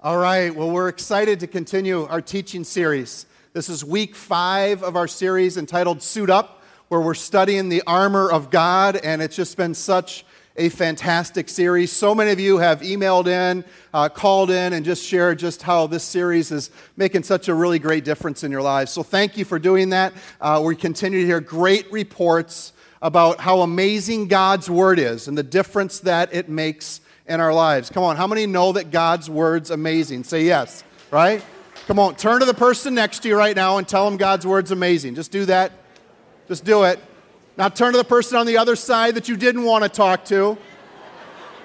All right, well, we're excited to continue our teaching series. This is week five of our series entitled Suit Up, where we're studying the armor of God, and it's just been such a fantastic series. So many of you have emailed in, uh, called in, and just shared just how this series is making such a really great difference in your lives. So thank you for doing that. Uh, we continue to hear great reports about how amazing God's Word is and the difference that it makes in our lives. Come on, how many know that God's word's amazing? Say yes, right? Come on, turn to the person next to you right now and tell them God's word's amazing. Just do that. Just do it. Now turn to the person on the other side that you didn't want to talk to.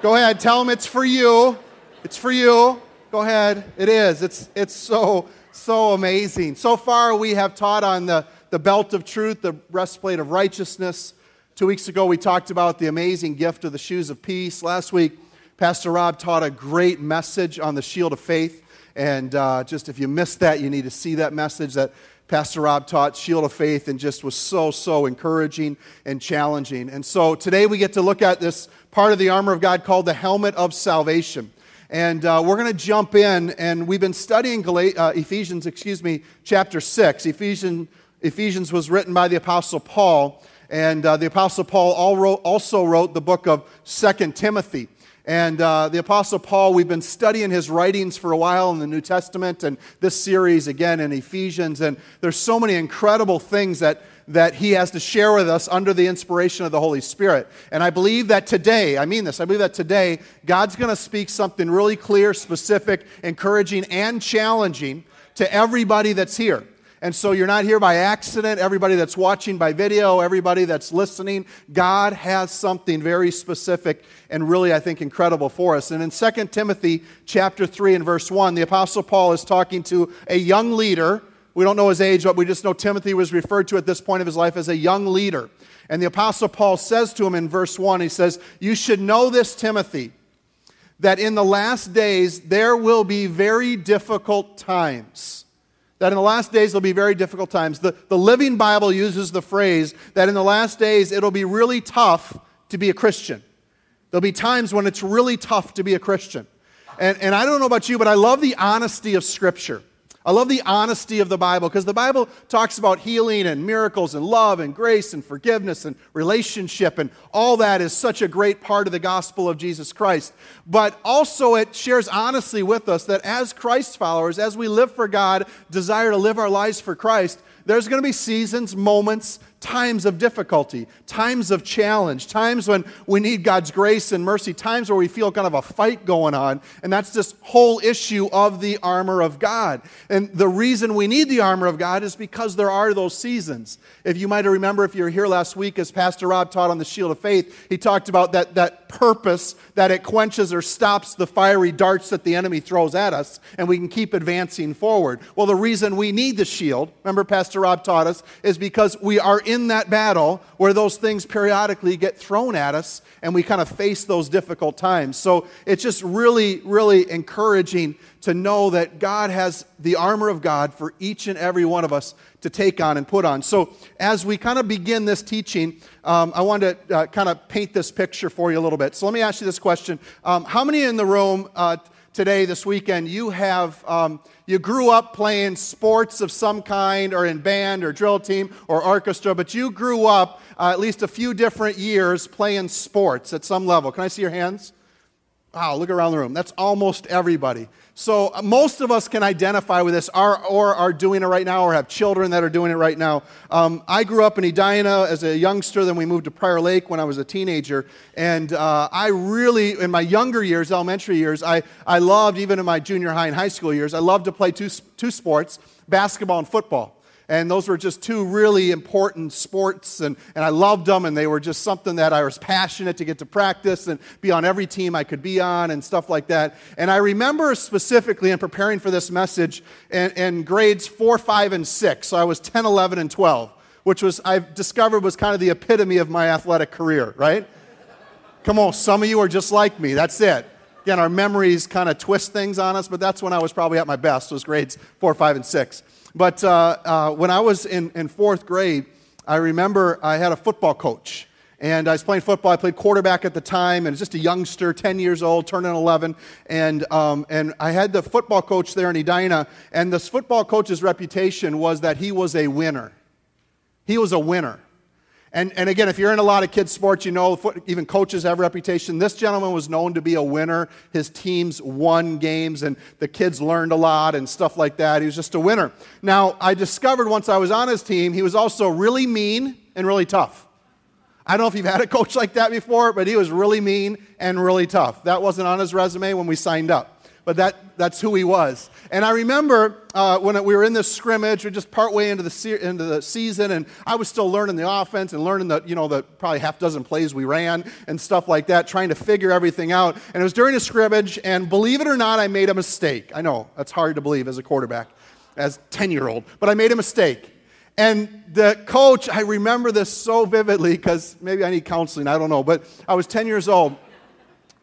Go ahead, tell them it's for you. It's for you. Go ahead. It is. It's, it's so, so amazing. So far, we have taught on the, the belt of truth, the breastplate of righteousness. Two weeks ago, we talked about the amazing gift of the shoes of peace. Last week, Pastor Rob taught a great message on the shield of faith. And uh, just if you missed that, you need to see that message that Pastor Rob taught, Shield of Faith, and just was so, so encouraging and challenging. And so today we get to look at this part of the armor of God called the helmet of salvation. And uh, we're going to jump in, and we've been studying uh, Ephesians, excuse me, chapter 6. Ephesians, Ephesians was written by the Apostle Paul, and uh, the Apostle Paul wrote, also wrote the book of Second Timothy. And uh, the Apostle Paul, we've been studying his writings for a while in the New Testament and this series again in Ephesians. And there's so many incredible things that, that he has to share with us under the inspiration of the Holy Spirit. And I believe that today, I mean this, I believe that today, God's going to speak something really clear, specific, encouraging, and challenging to everybody that's here. And so you're not here by accident. Everybody that's watching by video, everybody that's listening, God has something very specific and really, I think, incredible for us. And in 2 Timothy chapter 3 and verse 1, the Apostle Paul is talking to a young leader. We don't know his age, but we just know Timothy was referred to at this point of his life as a young leader. And the Apostle Paul says to him in verse 1, he says, You should know this, Timothy, that in the last days there will be very difficult times that in the last days there'll be very difficult times. The, the Living Bible uses the phrase that in the last days it'll be really tough to be a Christian. There'll be times when it's really tough to be a Christian. And, and I don't know about you, but I love the honesty of Scripture. I love the honesty of the Bible because the Bible talks about healing and miracles and love and grace and forgiveness and relationship, and all that is such a great part of the gospel of Jesus Christ. But also, it shares honestly with us that as Christ followers, as we live for God, desire to live our lives for Christ, there's going to be seasons, moments, times of difficulty, times of challenge, times when we need God's grace and mercy, times where we feel kind of a fight going on. And that's this whole issue of the armor of God. And the reason we need the armor of God is because there are those seasons. If you might remember, if you were here last week, as Pastor Rob taught on the shield of faith, he talked about that, that purpose that it quenches or stops the fiery darts that the enemy throws at us, and we can keep advancing forward. Well, the reason we need the shield, remember Pastor Rob taught us, is because we are in that battle where those things periodically get thrown at us and we kind of face those difficult times. So it's just really, really encouraging to know that God has the armor of God for each and every one of us to take on and put on. So as we kind of begin this teaching, um, I want to uh, kind of paint this picture for you a little bit. So let me ask you this question um, How many in the room? Uh, today, this weekend, you have, um, you grew up playing sports of some kind or in band or drill team or orchestra, but you grew up uh, at least a few different years playing sports at some level. Can I see your hands? Wow, look around the room. That's almost everybody. So uh, most of us can identify with this are, or are doing it right now or have children that are doing it right now. Um, I grew up in Edina as a youngster, then we moved to Prior Lake when I was a teenager. And uh, I really, in my younger years, elementary years, I, I loved, even in my junior high and high school years, I loved to play two, two sports, basketball and football. And those were just two really important sports, and, and I loved them, and they were just something that I was passionate to get to practice and be on every team I could be on and stuff like that. And I remember specifically in preparing for this message in, in grades four, five, and six. So I was 10, 11, and 12, which was, I've discovered was kind of the epitome of my athletic career, right? Come on, some of you are just like me. That's it. Again, our memories kind of twist things on us, but that's when I was probably at my best, was grades four, five, and six. But uh, uh, when I was in, in fourth grade, I remember I had a football coach. And I was playing football. I played quarterback at the time, and was just a youngster, 10 years old, turning 11. And, um, and I had the football coach there in Edina, and this football coach's reputation was that he was a winner. He was a winner. And, and again, if you're in a lot of kids' sports, you know even coaches have reputation. This gentleman was known to be a winner. His teams won games, and the kids learned a lot and stuff like that. He was just a winner. Now, I discovered once I was on his team, he was also really mean and really tough. I don't know if you've had a coach like that before, but he was really mean and really tough. That wasn't on his resume when we signed up but that, that's who he was. And I remember uh, when we were in this scrimmage, we are just partway into the, se- into the season, and I was still learning the offense and learning the, you know, the probably half dozen plays we ran and stuff like that, trying to figure everything out. And it was during a scrimmage, and believe it or not, I made a mistake. I know, that's hard to believe as a quarterback, as 10 year old, but I made a mistake. And the coach, I remember this so vividly because maybe I need counseling, I don't know, but I was 10 years old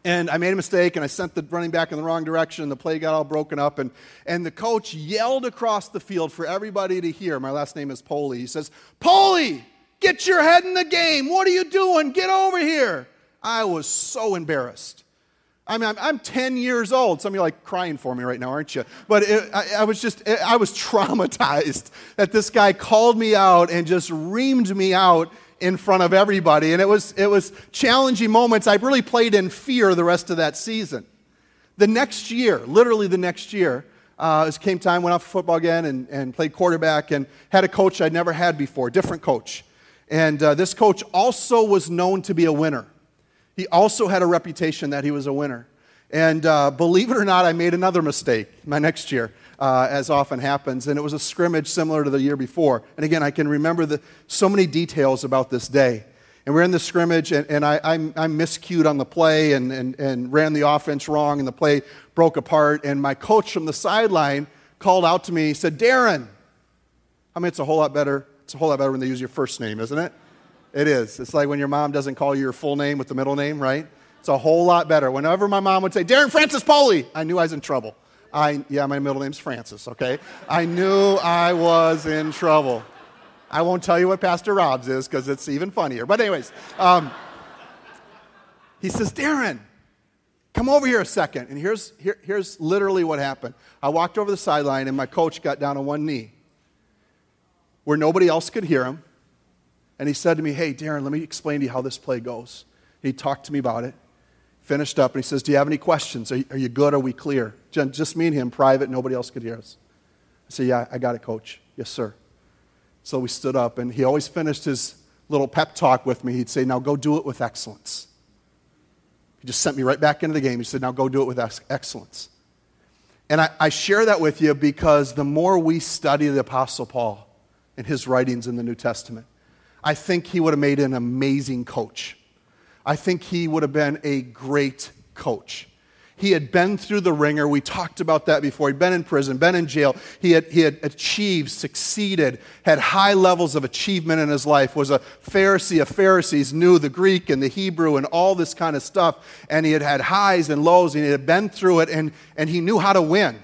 and I made a mistake and I sent the running back in the wrong direction. The play got all broken up. And, and the coach yelled across the field for everybody to hear. My last name is Poley. He says, Poley, get your head in the game. What are you doing? Get over here. I was so embarrassed. I mean, I'm, I'm 10 years old. Some of you are like crying for me right now, aren't you? But it, I, I was just, I was traumatized that this guy called me out and just reamed me out in front of everybody. And it was, it was challenging moments. I really played in fear the rest of that season. The next year, literally the next year, uh, it came time, went off football again and, and played quarterback and had a coach I'd never had before, different coach. And uh, this coach also was known to be a winner. He also had a reputation that he was a winner. And uh, believe it or not, I made another mistake my next year uh, as often happens. And it was a scrimmage similar to the year before. And again, I can remember the, so many details about this day. And we're in the scrimmage, and, and I, I, I miscued on the play and, and, and ran the offense wrong, and the play broke apart. And my coach from the sideline called out to me. Said, Darren, I mean, it's a whole lot better. It's a whole lot better when they use your first name, isn't it? It is. It's like when your mom doesn't call you your full name with the middle name, right? It's a whole lot better. Whenever my mom would say, Darren Francis Poley, I knew I was in trouble. I, yeah, my middle name's Francis, okay? I knew I was in trouble. I won't tell you what Pastor Rob's is because it's even funnier. But, anyways, um, he says, Darren, come over here a second. And here's, here, here's literally what happened. I walked over the sideline, and my coach got down on one knee where nobody else could hear him. And he said to me, Hey, Darren, let me explain to you how this play goes. he talked to me about it finished up, and he says, Do you have any questions? Are you, are you good? Are we clear? Just me and him, private, nobody else could hear us. I said, Yeah, I got it, coach. Yes, sir. So we stood up, and he always finished his little pep talk with me. He'd say, Now go do it with excellence. He just sent me right back into the game. He said, Now go do it with excellence. And I, I share that with you because the more we study the Apostle Paul and his writings in the New Testament, I think he would have made an amazing coach. I think he would have been a great coach. He had been through the wringer. We talked about that before. He'd been in prison, been in jail. He had, he had achieved, succeeded, had high levels of achievement in his life, was a Pharisee of Pharisees, knew the Greek and the Hebrew and all this kind of stuff. And he had had highs and lows, and he had been through it, and, and he knew how to win.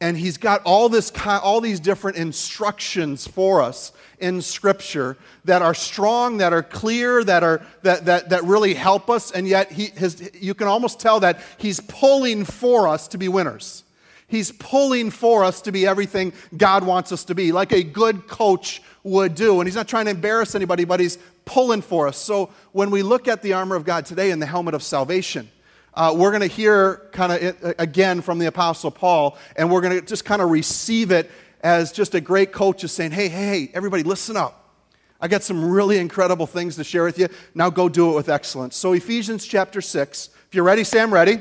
And he's got all, this, all these different instructions for us in Scripture that are strong, that are clear, that, are, that, that, that really help us, and yet he, his, you can almost tell that he's pulling for us to be winners. He's pulling for us to be everything God wants us to be, like a good coach would do. And he's not trying to embarrass anybody, but he's pulling for us. So when we look at the armor of God today and the helmet of salvation, uh, we're going to hear kind of again from the Apostle Paul, and we're going to just kind of receive it as just a great coach is saying, hey, hey, hey, everybody, listen up. I got some really incredible things to share with you. Now go do it with excellence. So, Ephesians chapter 6. If you're ready, Sam, ready?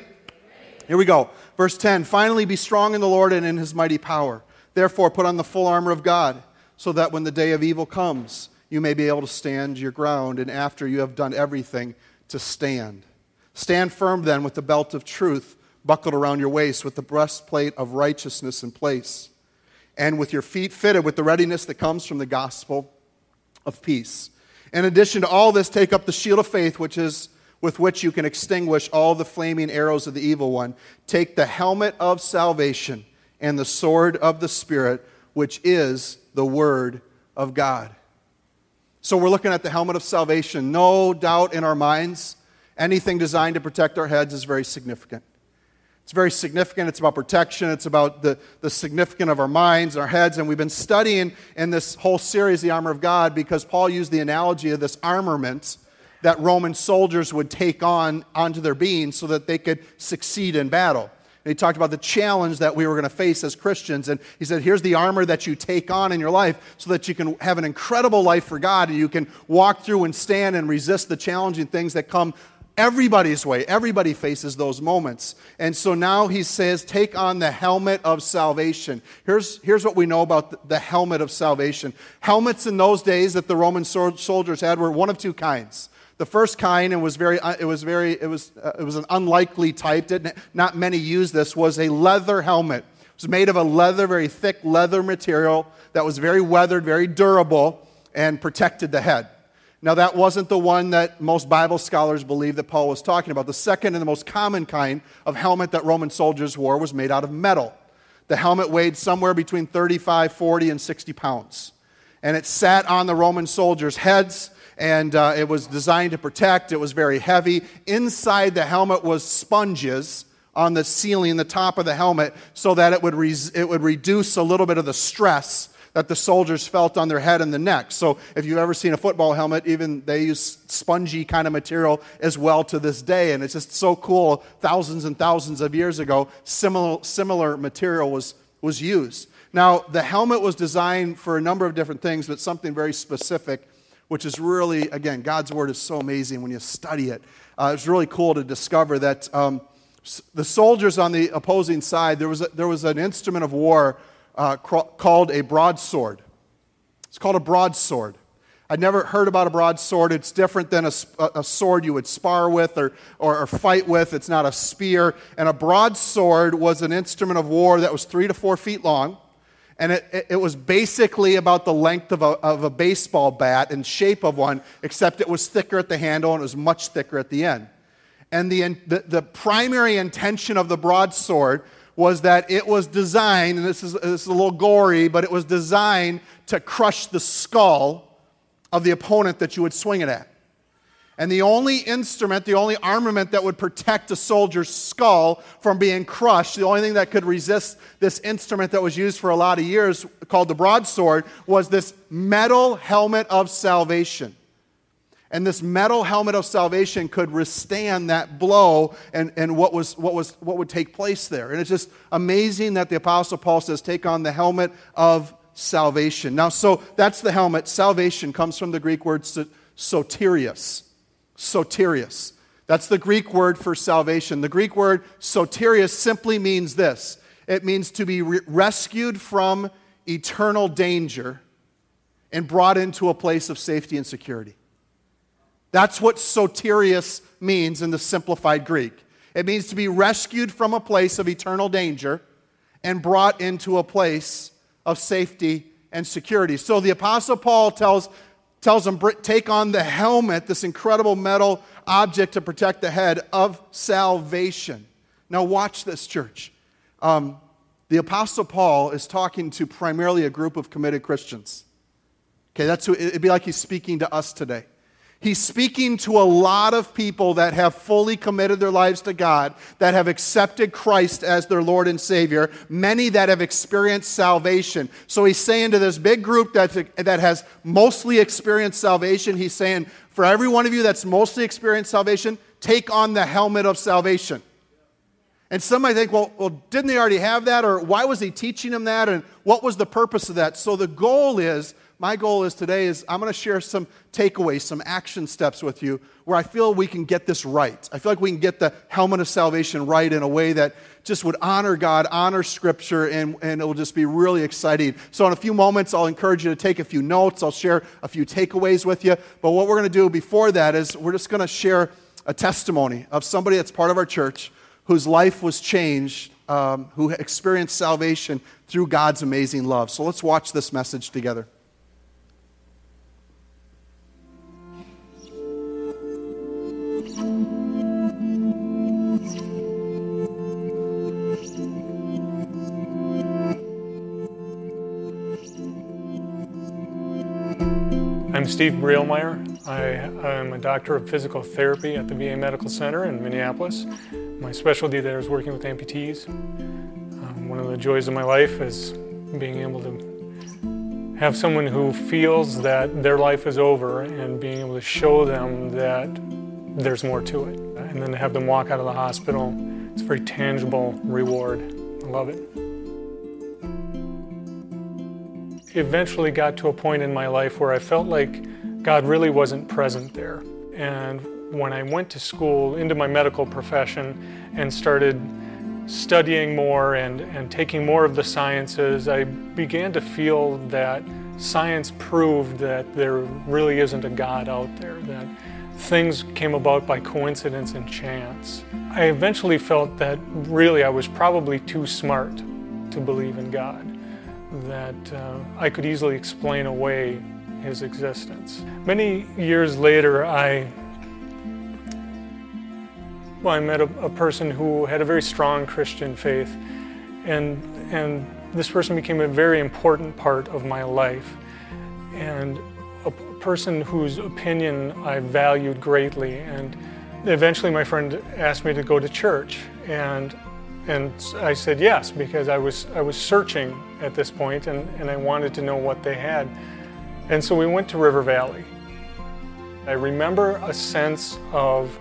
Here we go. Verse 10 Finally, be strong in the Lord and in his mighty power. Therefore, put on the full armor of God, so that when the day of evil comes, you may be able to stand your ground, and after you have done everything, to stand. Stand firm then with the belt of truth buckled around your waist, with the breastplate of righteousness in place, and with your feet fitted with the readiness that comes from the gospel of peace. In addition to all this, take up the shield of faith, which is with which you can extinguish all the flaming arrows of the evil one. Take the helmet of salvation and the sword of the Spirit, which is the Word of God. So we're looking at the helmet of salvation. No doubt in our minds, anything designed to protect our heads is very significant. It's very significant. It's about protection. It's about the, the significance of our minds, our heads. And we've been studying in this whole series, The Armor of God, because Paul used the analogy of this armament that Roman soldiers would take on onto their being so that they could succeed in battle. And he talked about the challenge that we were going to face as Christians. And he said, Here's the armor that you take on in your life so that you can have an incredible life for God and you can walk through and stand and resist the challenging things that come everybody's way. Everybody faces those moments. And so now he says, Take on the helmet of salvation. Here's, here's what we know about the, helmet of salvation. Helmets in those days that the Roman soldiers had were one of two kinds. The first kind, and was very, uh, it was very, it was, uh, it was an unlikely type. Didn't, not many used this. Was a leather helmet. It was made of a leather, very thick leather material that was very weathered, very durable, and protected the head. Now, that wasn't the one that most Bible scholars believe that Paul was talking about. The second and the most common kind of helmet that Roman soldiers wore was made out of metal. The helmet weighed somewhere between 35, 40, and 60 pounds. And it sat on the Roman soldiers' heads and uh, it was designed to protect. It was very heavy. Inside the helmet was sponges on the ceiling, the top of the helmet, so that it would, it would reduce a little bit of the stress that the soldiers felt on their head and the neck. So if you've ever seen a football helmet, even they use spongy kind of material as well to this day. And it's just so cool. Thousands and thousands of years ago, similar, similar material was, was used. Now, the helmet was designed for a number of different things, but something very specific which is really, again, God's word is so amazing when you study it. Uh, it's really cool to discover that um, the soldiers on the opposing side, there was, a, there was an instrument of war uh, called a broadsword. It's called a broadsword. I'd never heard about a broadsword. It's different than a, a sword you would spar with or, or, or, fight with. It's not a spear. And a broadsword was an instrument of war that was three to four feet long and it, it was basically about the length of a, of a baseball bat and shape of one, except it was thicker at the handle and it was much thicker at the end. And the, the, the primary intention of the broadsword was that it was designed, and this is, this is a little gory, but it was designed to crush the skull of the opponent that you would swing it at. And the only instrument, the only armament that would protect a soldier's skull from being crushed, the only thing that could resist this instrument that was used for a lot of years called the broadsword, was this metal helmet of salvation. And this metal helmet of salvation could withstand that blow and, and what, was, what, was, what would take place there. And it's just amazing that the Apostle Paul says, take on the helmet of salvation. Now, so that's the helmet. Salvation comes from the Greek word soterios soterios. That's the Greek word for salvation. The Greek word soterios simply means this it means to be re- rescued from eternal danger and brought into a place of safety and security. That's what soterios means in the simplified Greek. It means to be rescued from a place of eternal danger and brought into a place of safety and security. So the Apostle Paul tells tells them, take on the helmet, this incredible metal object to protect the head of salvation. Now, watch this, church. Um, the Apostle Paul is talking to primarily a group of committed Christians. Okay, that's who, it'd be like he's speaking to us today. He's speaking to a lot of people that have fully committed their lives to God, that have accepted Christ as their Lord and Savior, many that have experienced salvation. So he's saying to this big group that's, that has mostly experienced salvation, he's saying, for every one of you that's mostly experienced salvation, take on the helmet of salvation. And some might think, well, well, didn't they already have that? Or why was he teaching them that? And what was the purpose of that? So the goal is my goal is today is I'm going to share some takeaways, some action steps with you where I feel we can get this right. I feel like we can get the helmet of salvation right in a way that just would honor God, honor Scripture, and, and it will just be really exciting. So, in a few moments, I'll encourage you to take a few notes. I'll share a few takeaways with you. But what we're going to do before that is we're just going to share a testimony of somebody that's part of our church whose life was changed, um, who experienced salvation through God's amazing love. So, let's watch this message together. I'm Steve Brielmeyer. I am a doctor of physical therapy at the VA Medical Center in Minneapolis. My specialty there is working with amputees. Um, one of the joys of my life is being able to have someone who feels that their life is over and being able to show them that there's more to it. And then to have them walk out of the hospital, it's a very tangible reward. I love it eventually got to a point in my life where I felt like God really wasn't present there. And when I went to school into my medical profession and started studying more and, and taking more of the sciences, I began to feel that science proved that there really isn't a God out there, that things came about by coincidence and chance. I eventually felt that really I was probably too smart to believe in God that uh, I could easily explain away his existence. Many years later, I, well, I met a, a person who had a very strong Christian faith, and, and this person became a very important part of my life, and a, a person whose opinion I valued greatly. And eventually, my friend asked me to go to church, and and I said yes because I was I was searching at this point and, and I wanted to know what they had. And so we went to River Valley. I remember a sense of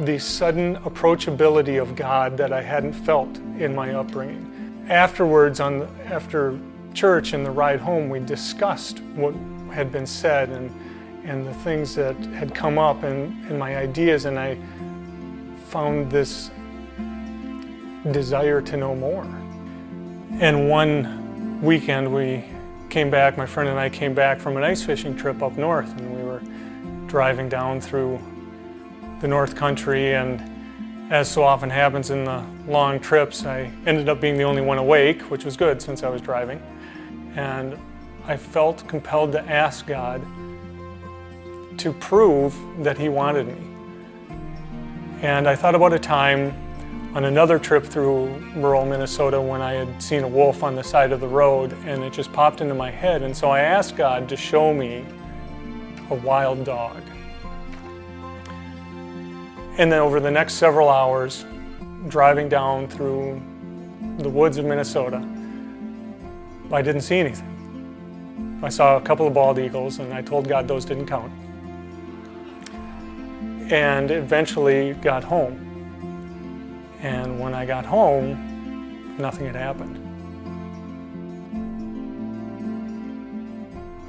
the sudden approachability of God that I hadn't felt in my upbringing. Afterwards, on the, after church and the ride home, we discussed what had been said and and the things that had come up and, and my ideas, and I found this desire to know more. And one weekend we came back, my friend and I came back from an ice fishing trip up north, and we were driving down through the North Country. And as so often happens in the long trips, I ended up being the only one awake, which was good since I was driving. And I felt compelled to ask God to prove that He wanted me. And I thought about a time on another trip through rural Minnesota when I had seen a wolf on the side of the road and it just popped into my head. And so I asked God to show me a wild dog. And then over the next several hours, driving down through the woods of Minnesota, I didn't see anything. I saw a couple of bald eagles and I told God those didn't count. And eventually got home and when I got home, nothing had happened.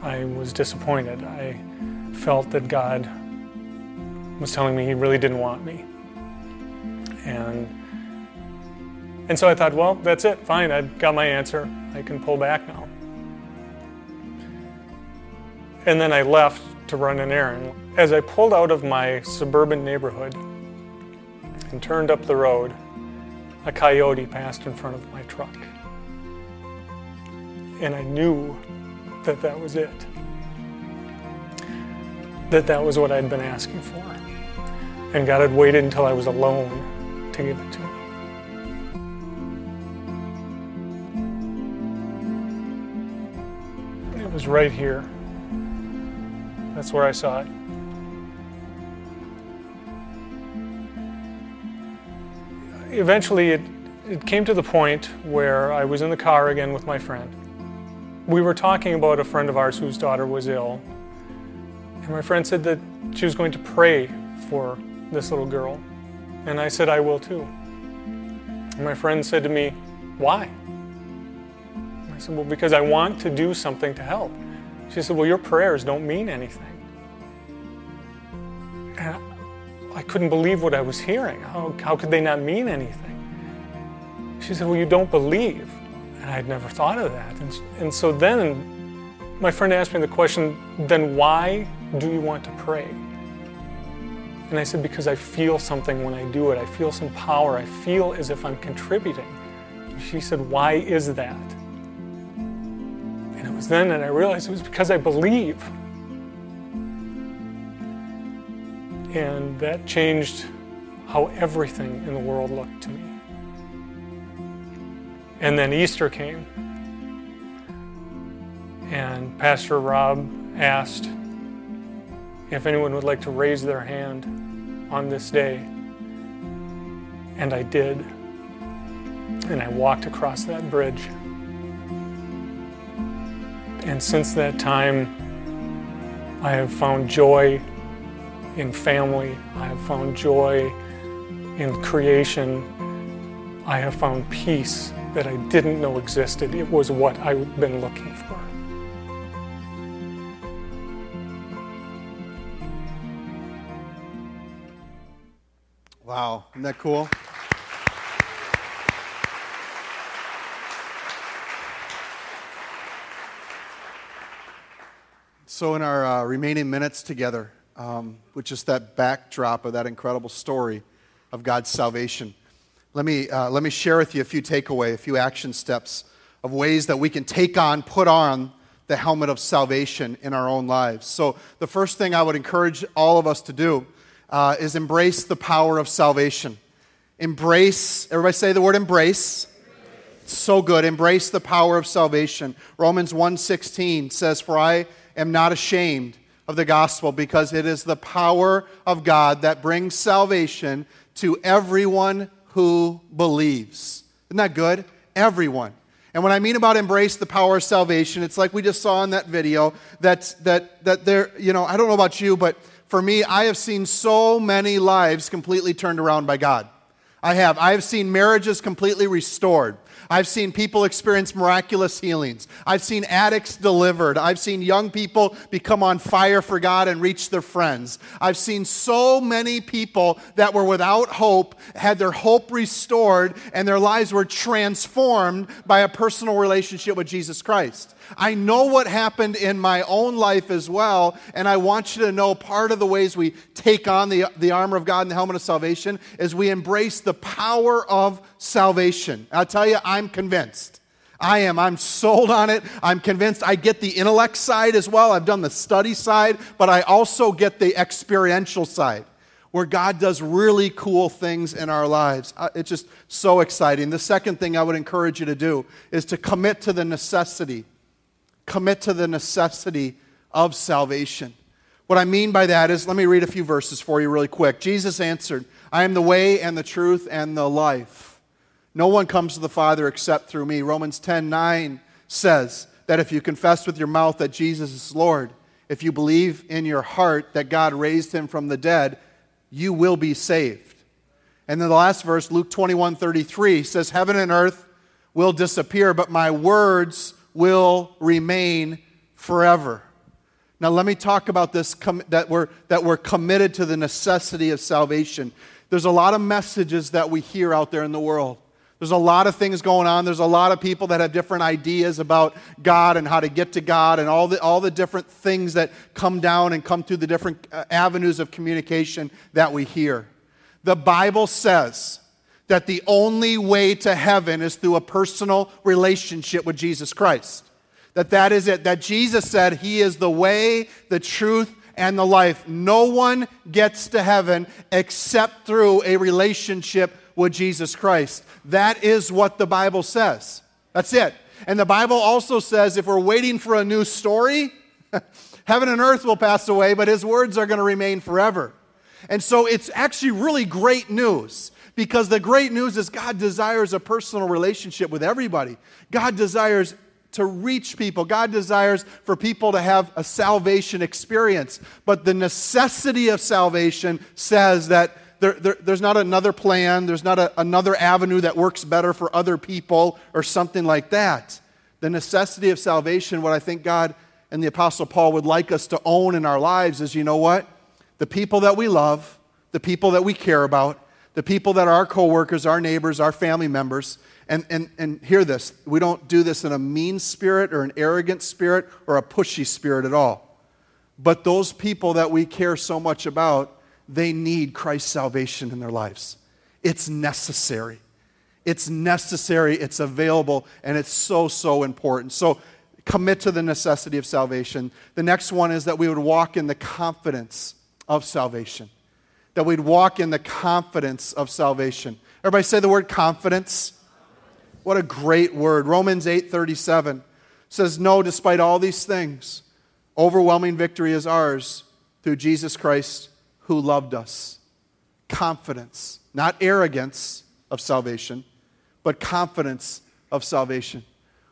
I was disappointed. I felt that God was telling me He really didn't want me. And, and so I thought, well, that's it, fine, I've got my answer. I can pull back now. And then I left to run an errand. As I pulled out of my suburban neighborhood, and turned up the road, a coyote passed in front of my truck. And I knew that that was it, that that was what I'd been asking for. And God had waited until I was alone to give it to me. It was right here. That's where I saw it. Eventually, it, it came to the point where I was in the car again with my friend. We were talking about a friend of ours whose daughter was ill. And my friend said that she was going to pray for this little girl. And I said, I will too. And my friend said to me, Why? I said, Well, because I want to do something to help. She said, Well, your prayers don't mean anything. I couldn't believe what I was hearing. How, how could they not mean anything? She said, Well, you don't believe. And I'd never thought of that. And, and so then my friend asked me the question, Then why do you want to pray? And I said, Because I feel something when I do it. I feel some power. I feel as if I'm contributing. She said, Why is that? And it was then that I realized it was because I believe. And that changed how everything in the world looked to me. And then Easter came. And Pastor Rob asked if anyone would like to raise their hand on this day. And I did. And I walked across that bridge. And since that time, I have found joy in family. I have found joy in creation. I have found peace that I didn't know existed. It was what I've been looking for. Wow, isn't that cool? So, in our uh, remaining minutes together, um, with just that backdrop of that incredible story of God's salvation, let me, uh, let me share with you a few takeaway, a few action steps of ways that we can take on, put on the helmet of salvation in our own lives. So, the first thing I would encourage all of us to do uh, is embrace the power of salvation. Embrace, everybody say the word embrace so good embrace the power of salvation romans 1.16 says for i am not ashamed of the gospel because it is the power of God that brings salvation to everyone who believes. Isn't that good? Everyone. And when I mean about embrace the power of salvation, it's like we just saw in that video that that that there, you know, I don't know about you, but for me, I have seen so many lives completely turned around by God. I have. I have seen marriages completely restored. I've seen people experience miraculous healings. I've seen addicts delivered. I've seen young people become on fire for God and reach their friends. I've seen so many people that were without hope, had their hope restored, and their lives were transformed by a personal relationship with Jesus Christ. I know what happened in my own life as well, and I want you to know part of the ways we take on the, the armor of God and the helmet of salvation is we embrace the power of salvation. I'll tell you, I'm convinced. I am. I'm sold on it. I'm convinced. I get the intellect side as well. I've done the study side, but I also get the experiential side where God does really cool things in our lives. Uh, it's just so exciting. The second thing I would encourage you to do is to commit to the necessity commit to the necessity of salvation. What I mean by that is, let me read a few verses for you really quick. Jesus answered, I am the way and the truth and the life. No one comes to the Father except through me. Romans 10 9 says that if you confess with your mouth that Jesus is Lord, if you believe in your heart that God raised him from the dead, you will be saved. And then the last verse, Luke 21 33, says, Heaven and earth will disappear, but my words will remain forever. Now, let me talk about this com- that, we're, that we're committed to the necessity of salvation. There's a lot of messages that we hear out there in the world. There's a lot of things going on. There's a lot of people that have different ideas about God and how to get to God and all the, all the different things that come down and come through the different uh, avenues of communication that we hear. The Bible says that the only way to heaven is through a personal relationship with Jesus Christ. That that is it. That Jesus said he is the way, the truth, and the life. No one gets to heaven except through a relationship with Jesus Christ. That is what the Bible says. That's it. And the Bible also says if we're waiting for a new story, heaven and earth will pass away, but his words are going to remain forever. And so it's actually really great news because the great news is God desires a personal relationship with everybody. God desires to reach people. God desires for people to have a salvation experience. But the necessity of salvation says that there, there, there's not another plan, there's not a, another avenue that works better for other people or something like that. The necessity of salvation, what I think God and the Apostle Paul would like us to own in our lives is you know what? The people that we love, the people that we care about, the people that are our coworkers, our neighbors, our family members, and, and, and hear this we don't do this in a mean spirit or an arrogant spirit or a pushy spirit at all. But those people that we care so much about, they need Christ's salvation in their lives. It's necessary. It's necessary, it's available, and it's so, so important. So commit to the necessity of salvation. The next one is that we would walk in the confidence of salvation. That we'd walk in the confidence of salvation. Everybody say the word confidence. What a great word. Romans 8:37 says, "No, despite all these things, overwhelming victory is ours through Jesus Christ who loved us." Confidence, not arrogance of salvation, but confidence of salvation.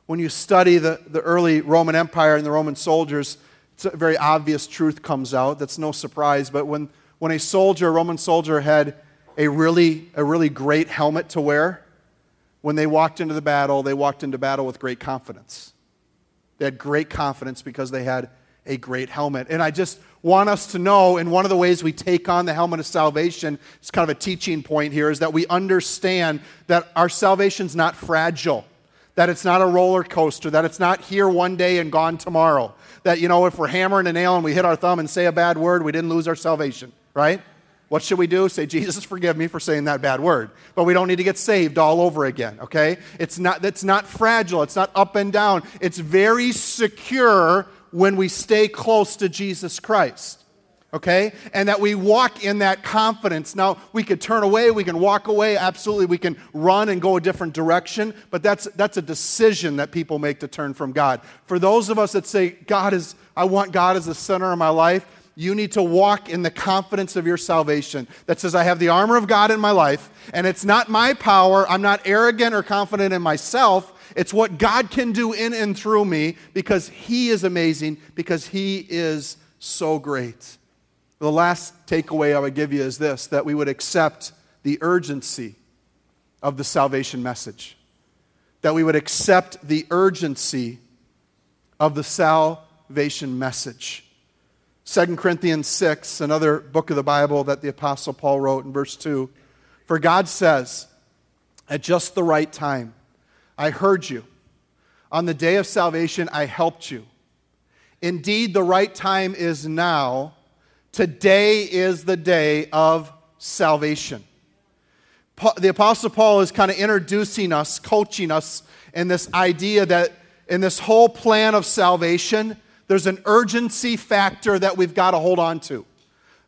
When you study the, the early Roman Empire and the Roman soldiers, it's a very obvious truth comes out. That's no surprise. But when, when a soldier, a Roman soldier, had a really, a really great helmet to wear, when they walked into the battle, they walked into battle with great confidence. They had great confidence because they had a great helmet. And I just want us to know, and one of the ways we take on the helmet of salvation, it's kind of a teaching point here, is that we understand that our salvation's not fragile, that it's not a roller coaster, that it's not here one day and gone tomorrow. That, you know, if we're hammering a nail and we hit our thumb and say a bad word, we didn't lose our salvation, right? What should we do? Say, Jesus, forgive me for saying that bad word. But we don't need to get saved all over again, okay? It's not, it's not fragile, it's not up and down. It's very secure when we stay close to Jesus Christ, okay? And that we walk in that confidence. Now, we could turn away, we can walk away, absolutely. We can run and go a different direction, but that's, that's a decision that people make to turn from God. For those of us that say, God is, I want God as the center of my life, you need to walk in the confidence of your salvation that says, I have the armor of God in my life, and it's not my power. I'm not arrogant or confident in myself. It's what God can do in and through me because He is amazing, because He is so great. The last takeaway I would give you is this that we would accept the urgency of the salvation message. That we would accept the urgency of the salvation message. 2 Corinthians 6, another book of the Bible that the Apostle Paul wrote in verse 2. For God says, At just the right time, I heard you. On the day of salvation, I helped you. Indeed, the right time is now. Today is the day of salvation. The Apostle Paul is kind of introducing us, coaching us in this idea that in this whole plan of salvation, there's an urgency factor that we've got to hold on to.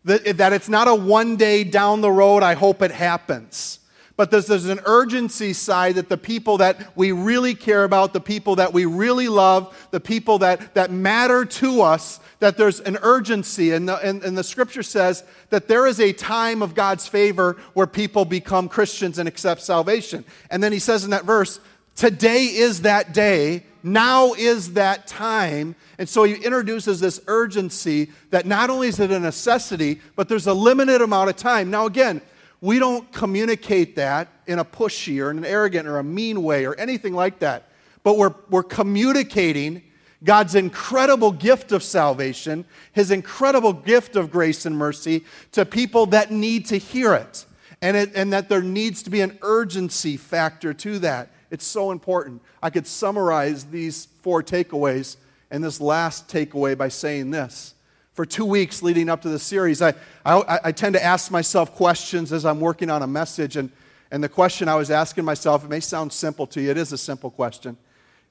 That, that it's not a one day down the road, I hope it happens. But there's, there's an urgency side that the people that we really care about, the people that we really love, the people that, that matter to us, that there's an urgency. And the, and, and the scripture says that there is a time of God's favor where people become Christians and accept salvation. And then he says in that verse, Today is that day now is that time. And so he introduces this urgency that not only is it a necessity, but there's a limited amount of time. Now, again, we don't communicate that in a pushy or in an arrogant or a mean way or anything like that. But we're, we're communicating God's incredible gift of salvation, his incredible gift of grace and mercy to people that need to hear it. And, it, and that there needs to be an urgency factor to that. It's so important. I could summarize these four takeaways and this last takeaway by saying this. For two weeks leading up to the series, I, I, I, tend to ask myself questions as I'm working on a message. And, and the question I was asking myself, it may sound simple to you, it is a simple question.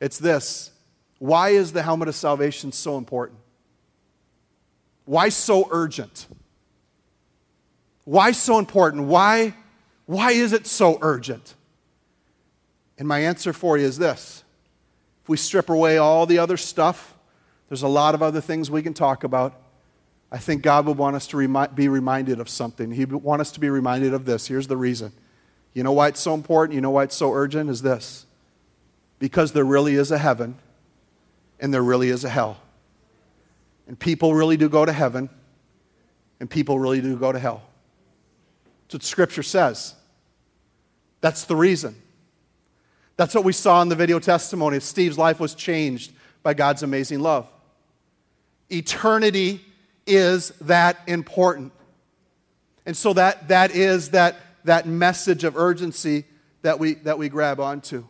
It's this Why is the helmet of salvation so important? Why so urgent? Why so important? Why, why is it so urgent? And my answer for you is this If we strip away all the other stuff, there's a lot of other things we can talk about. I think God would want us to remi- be reminded of something. He would want us to be reminded of this. Here's the reason. You know why it's so important? You know why it's so urgent? Is this because there really is a heaven and there really is a hell. And people really do go to heaven and people really do go to hell. That's what Scripture says. That's the reason. That's what we saw in the video testimony. Steve's life was changed by God's amazing love. Eternity is that important. And so that, that is that, that message of urgency that we, that we grab onto.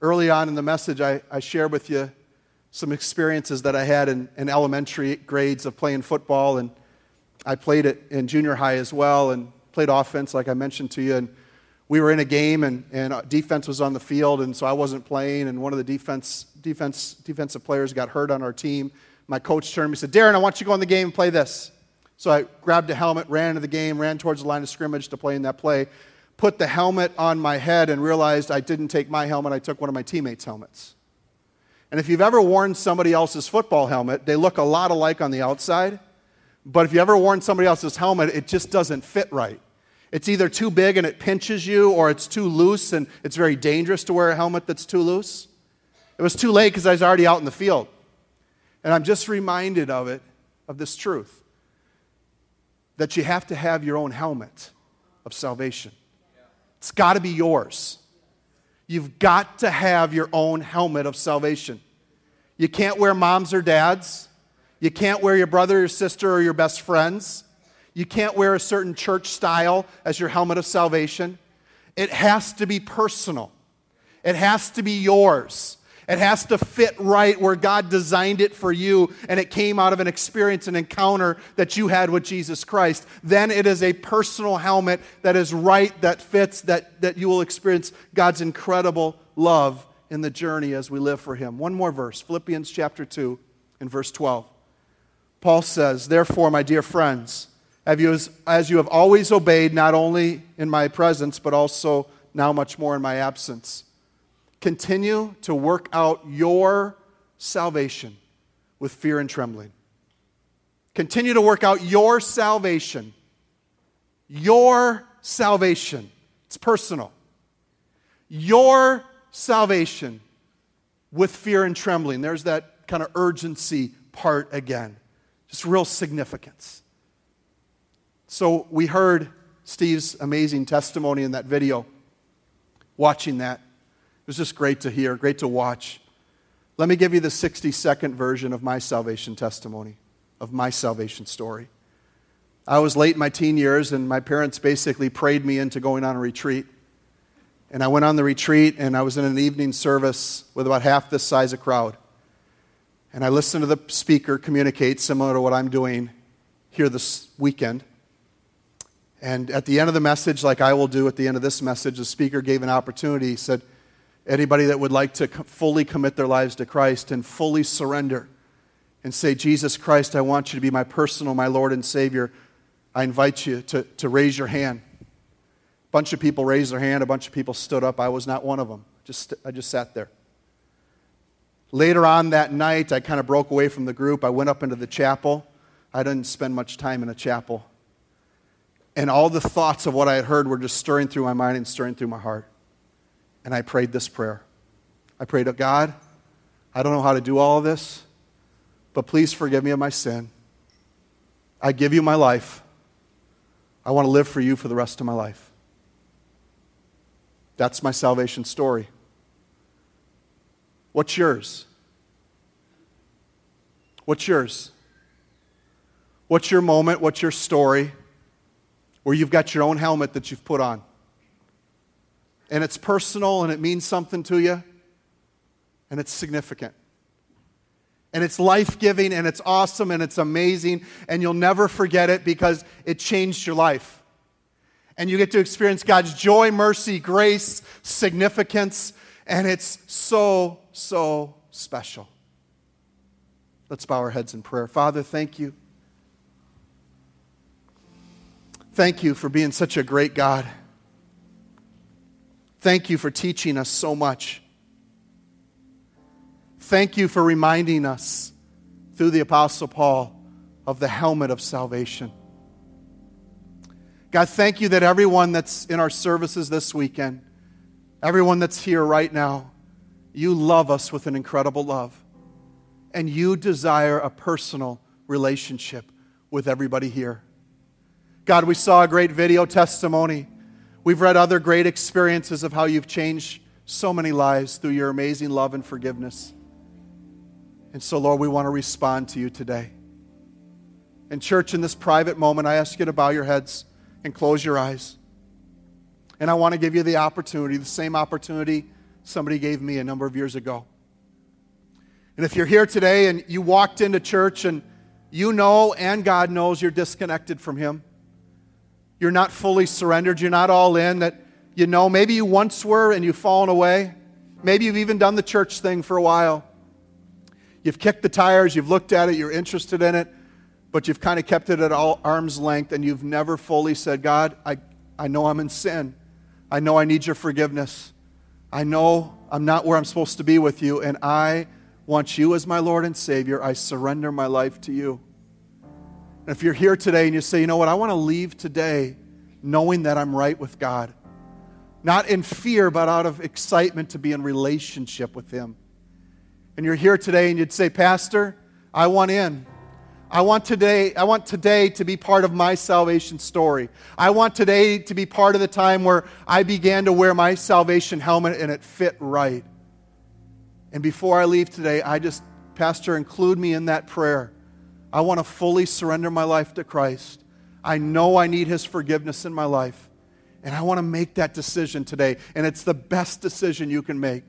Early on in the message, I, I shared with you some experiences that I had in, in elementary grades of playing football, and I played it in junior high as well, and played offense, like I mentioned to you. And we were in a game, and, and uh, defense was on the field, and so I wasn't playing, and one of the defense, defense, defensive players got hurt on our team my coach turned to me and said, Darren, I want you to go in the game and play this. So I grabbed a helmet, ran into the game, ran towards the line of scrimmage to play in that play, put the helmet on my head, and realized I didn't take my helmet, I took one of my teammates' helmets. And if you've ever worn somebody else's football helmet, they look a lot alike on the outside. But if you ever worn somebody else's helmet, it just doesn't fit right. It's either too big and it pinches you, or it's too loose and it's very dangerous to wear a helmet that's too loose. It was too late because I was already out in the field. And I'm just reminded of it, of this truth, that you have to have your own helmet of salvation. It's got to be yours. You've got to have your own helmet of salvation. You can't wear mom's or dad's. You can't wear your brother or sister or your best friend's. You can't wear a certain church style as your helmet of salvation. It has to be personal, it has to be yours. It has to fit right where God designed it for you, and it came out of an experience, an encounter that you had with Jesus Christ. Then it is a personal helmet that is right, that fits, that, that you will experience God's incredible love in the journey as we live for Him. One more verse Philippians chapter 2 and verse 12. Paul says, Therefore, my dear friends, you, as you have always obeyed, not only in my presence, but also now much more in my absence, Continue to work out your salvation with fear and trembling. Continue to work out your salvation. Your salvation. It's personal. Your salvation with fear and trembling. There's that kind of urgency part again. Just real significance. So we heard Steve's amazing testimony in that video, watching that It was just great to hear, great to watch. Let me give you the 60 second version of my salvation testimony, of my salvation story. I was late in my teen years, and my parents basically prayed me into going on a retreat. And I went on the retreat, and I was in an evening service with about half this size of crowd. And I listened to the speaker communicate similar to what I'm doing here this weekend. And at the end of the message, like I will do at the end of this message, the speaker gave an opportunity. He said, Anybody that would like to fully commit their lives to Christ and fully surrender and say, Jesus Christ, I want you to be my personal, my Lord and Savior, I invite you to, to raise your hand. A bunch of people raised their hand, a bunch of people stood up. I was not one of them. Just, I just sat there. Later on that night, I kind of broke away from the group. I went up into the chapel. I didn't spend much time in a chapel. And all the thoughts of what I had heard were just stirring through my mind and stirring through my heart and I prayed this prayer. I prayed, to God, I don't know how to do all of this, but please forgive me of my sin. I give you my life. I want to live for you for the rest of my life. That's my salvation story. What's yours? What's yours? What's your moment? What's your story where you've got your own helmet that you've put on? and it's personal and it means something to you and it's significant. And it's life giving and it's awesome and it's amazing and you'll never forget it because it changed your life. And you get to experience God's joy, mercy, grace, significance, and it's so, so special. Let's bow our heads in prayer. Father, thank you. Thank you for being such a great God. Thank you for teaching us so much. Thank you for reminding us through the Apostle Paul of the helmet of salvation. God, thank you that everyone that's in our services this weekend, everyone that's here right now, you love us with an incredible love. And you desire a personal relationship with everybody here. God, we saw a great video testimony. We've read other great experiences of how you've changed so many lives through your amazing love and forgiveness. And so, Lord, we want to respond to you today. And, church, in this private moment, I ask you to bow your heads and close your eyes. And I want to give you the opportunity, the same opportunity somebody gave me a number of years ago. And if you're here today and you walked into church and you know and God knows you're disconnected from Him, you're not fully surrendered, you're not all in, that you know maybe you once were and you've fallen away. Maybe you've even done the church thing for a while. You've kicked the tires, you've looked at it, you're interested in it, but you've kind of kept it at all arm's length and you've never fully said, God, I, I know I'm in sin. I know I need your forgiveness. I know I'm not where I'm supposed to be with you, and I want you as my Lord and Savior. I surrender my life to you. And if you're here today and you say, you know what, I want to leave today knowing that I'm right with God, not in fear, but out of excitement to be in relationship with Him. And you're here today and you'd say, Pastor, I want in. I want today, I want today to be part of my salvation story. I want today to be part of the time where I began to wear my salvation helmet and it fit right. And before I leave today, I just, Pastor, include me in that prayer. I want to fully surrender my life to Christ. I know I need His forgiveness in my life. And I want to make that decision today. And it's the best decision you can make.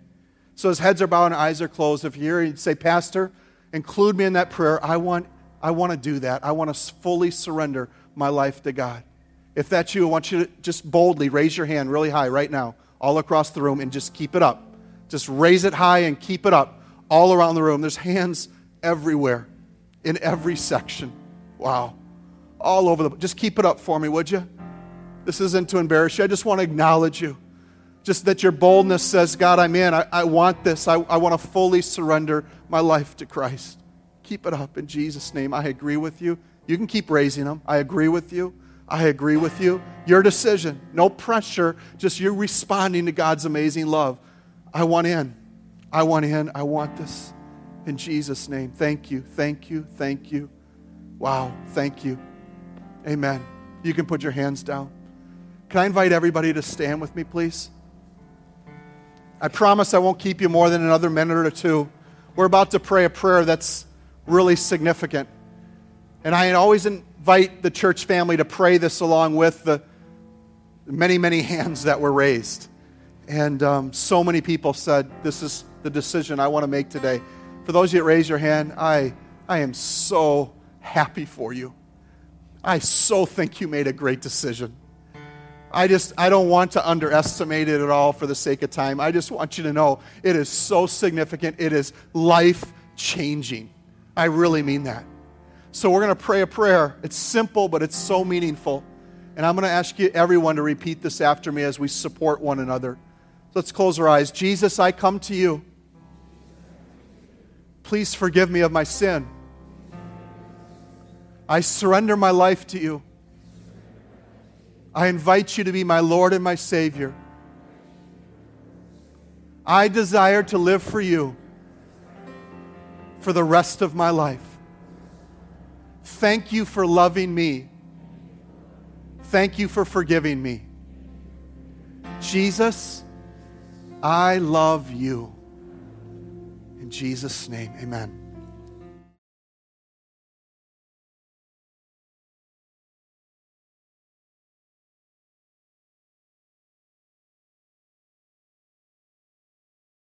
So, as heads are bowed and eyes are closed, if you're here say, Pastor, include me in that prayer, I want I want to do that. I want to fully surrender my life to God. If that's you, I want you to just boldly raise your hand really high right now, all across the room, and just keep it up. Just raise it high and keep it up all around the room. There's hands everywhere, in every section. Wow. All over the Just keep it up for me, would you? This isn't to embarrass you. I just want to acknowledge you. Just that your boldness says, God, I'm in. I, I want this. I, I want to fully surrender my life to Christ. Keep it up in Jesus' name. I agree with you. You can keep raising them. I agree with you. I agree with you. Your decision. No pressure, just you responding to God's amazing love. I want in. I want in. I want this. In Jesus' name. Thank you. Thank you. Thank you. Wow. Thank you. Amen. You can put your hands down. Can I invite everybody to stand with me, please? I promise I won't keep you more than another minute or two. We're about to pray a prayer that's really significant. And I always invite the church family to pray this along with the many, many hands that were raised. And um, so many people said, This is the decision I want to make today. For those of you that raise your hand, I, I am so happy for you. I so think you made a great decision. I just, I don't want to underestimate it at all for the sake of time. I just want you to know it is so significant. It is life changing. I really mean that. So we're going to pray a prayer. It's simple, but it's so meaningful. And I'm going to ask you, everyone, to repeat this after me as we support one another. Let's close our eyes. Jesus, I come to you. Please forgive me of my sin. I surrender my life to you. I invite you to be my Lord and my Savior. I desire to live for you for the rest of my life. Thank you for loving me. Thank you for forgiving me. Jesus, I love you. Jesus' name, amen.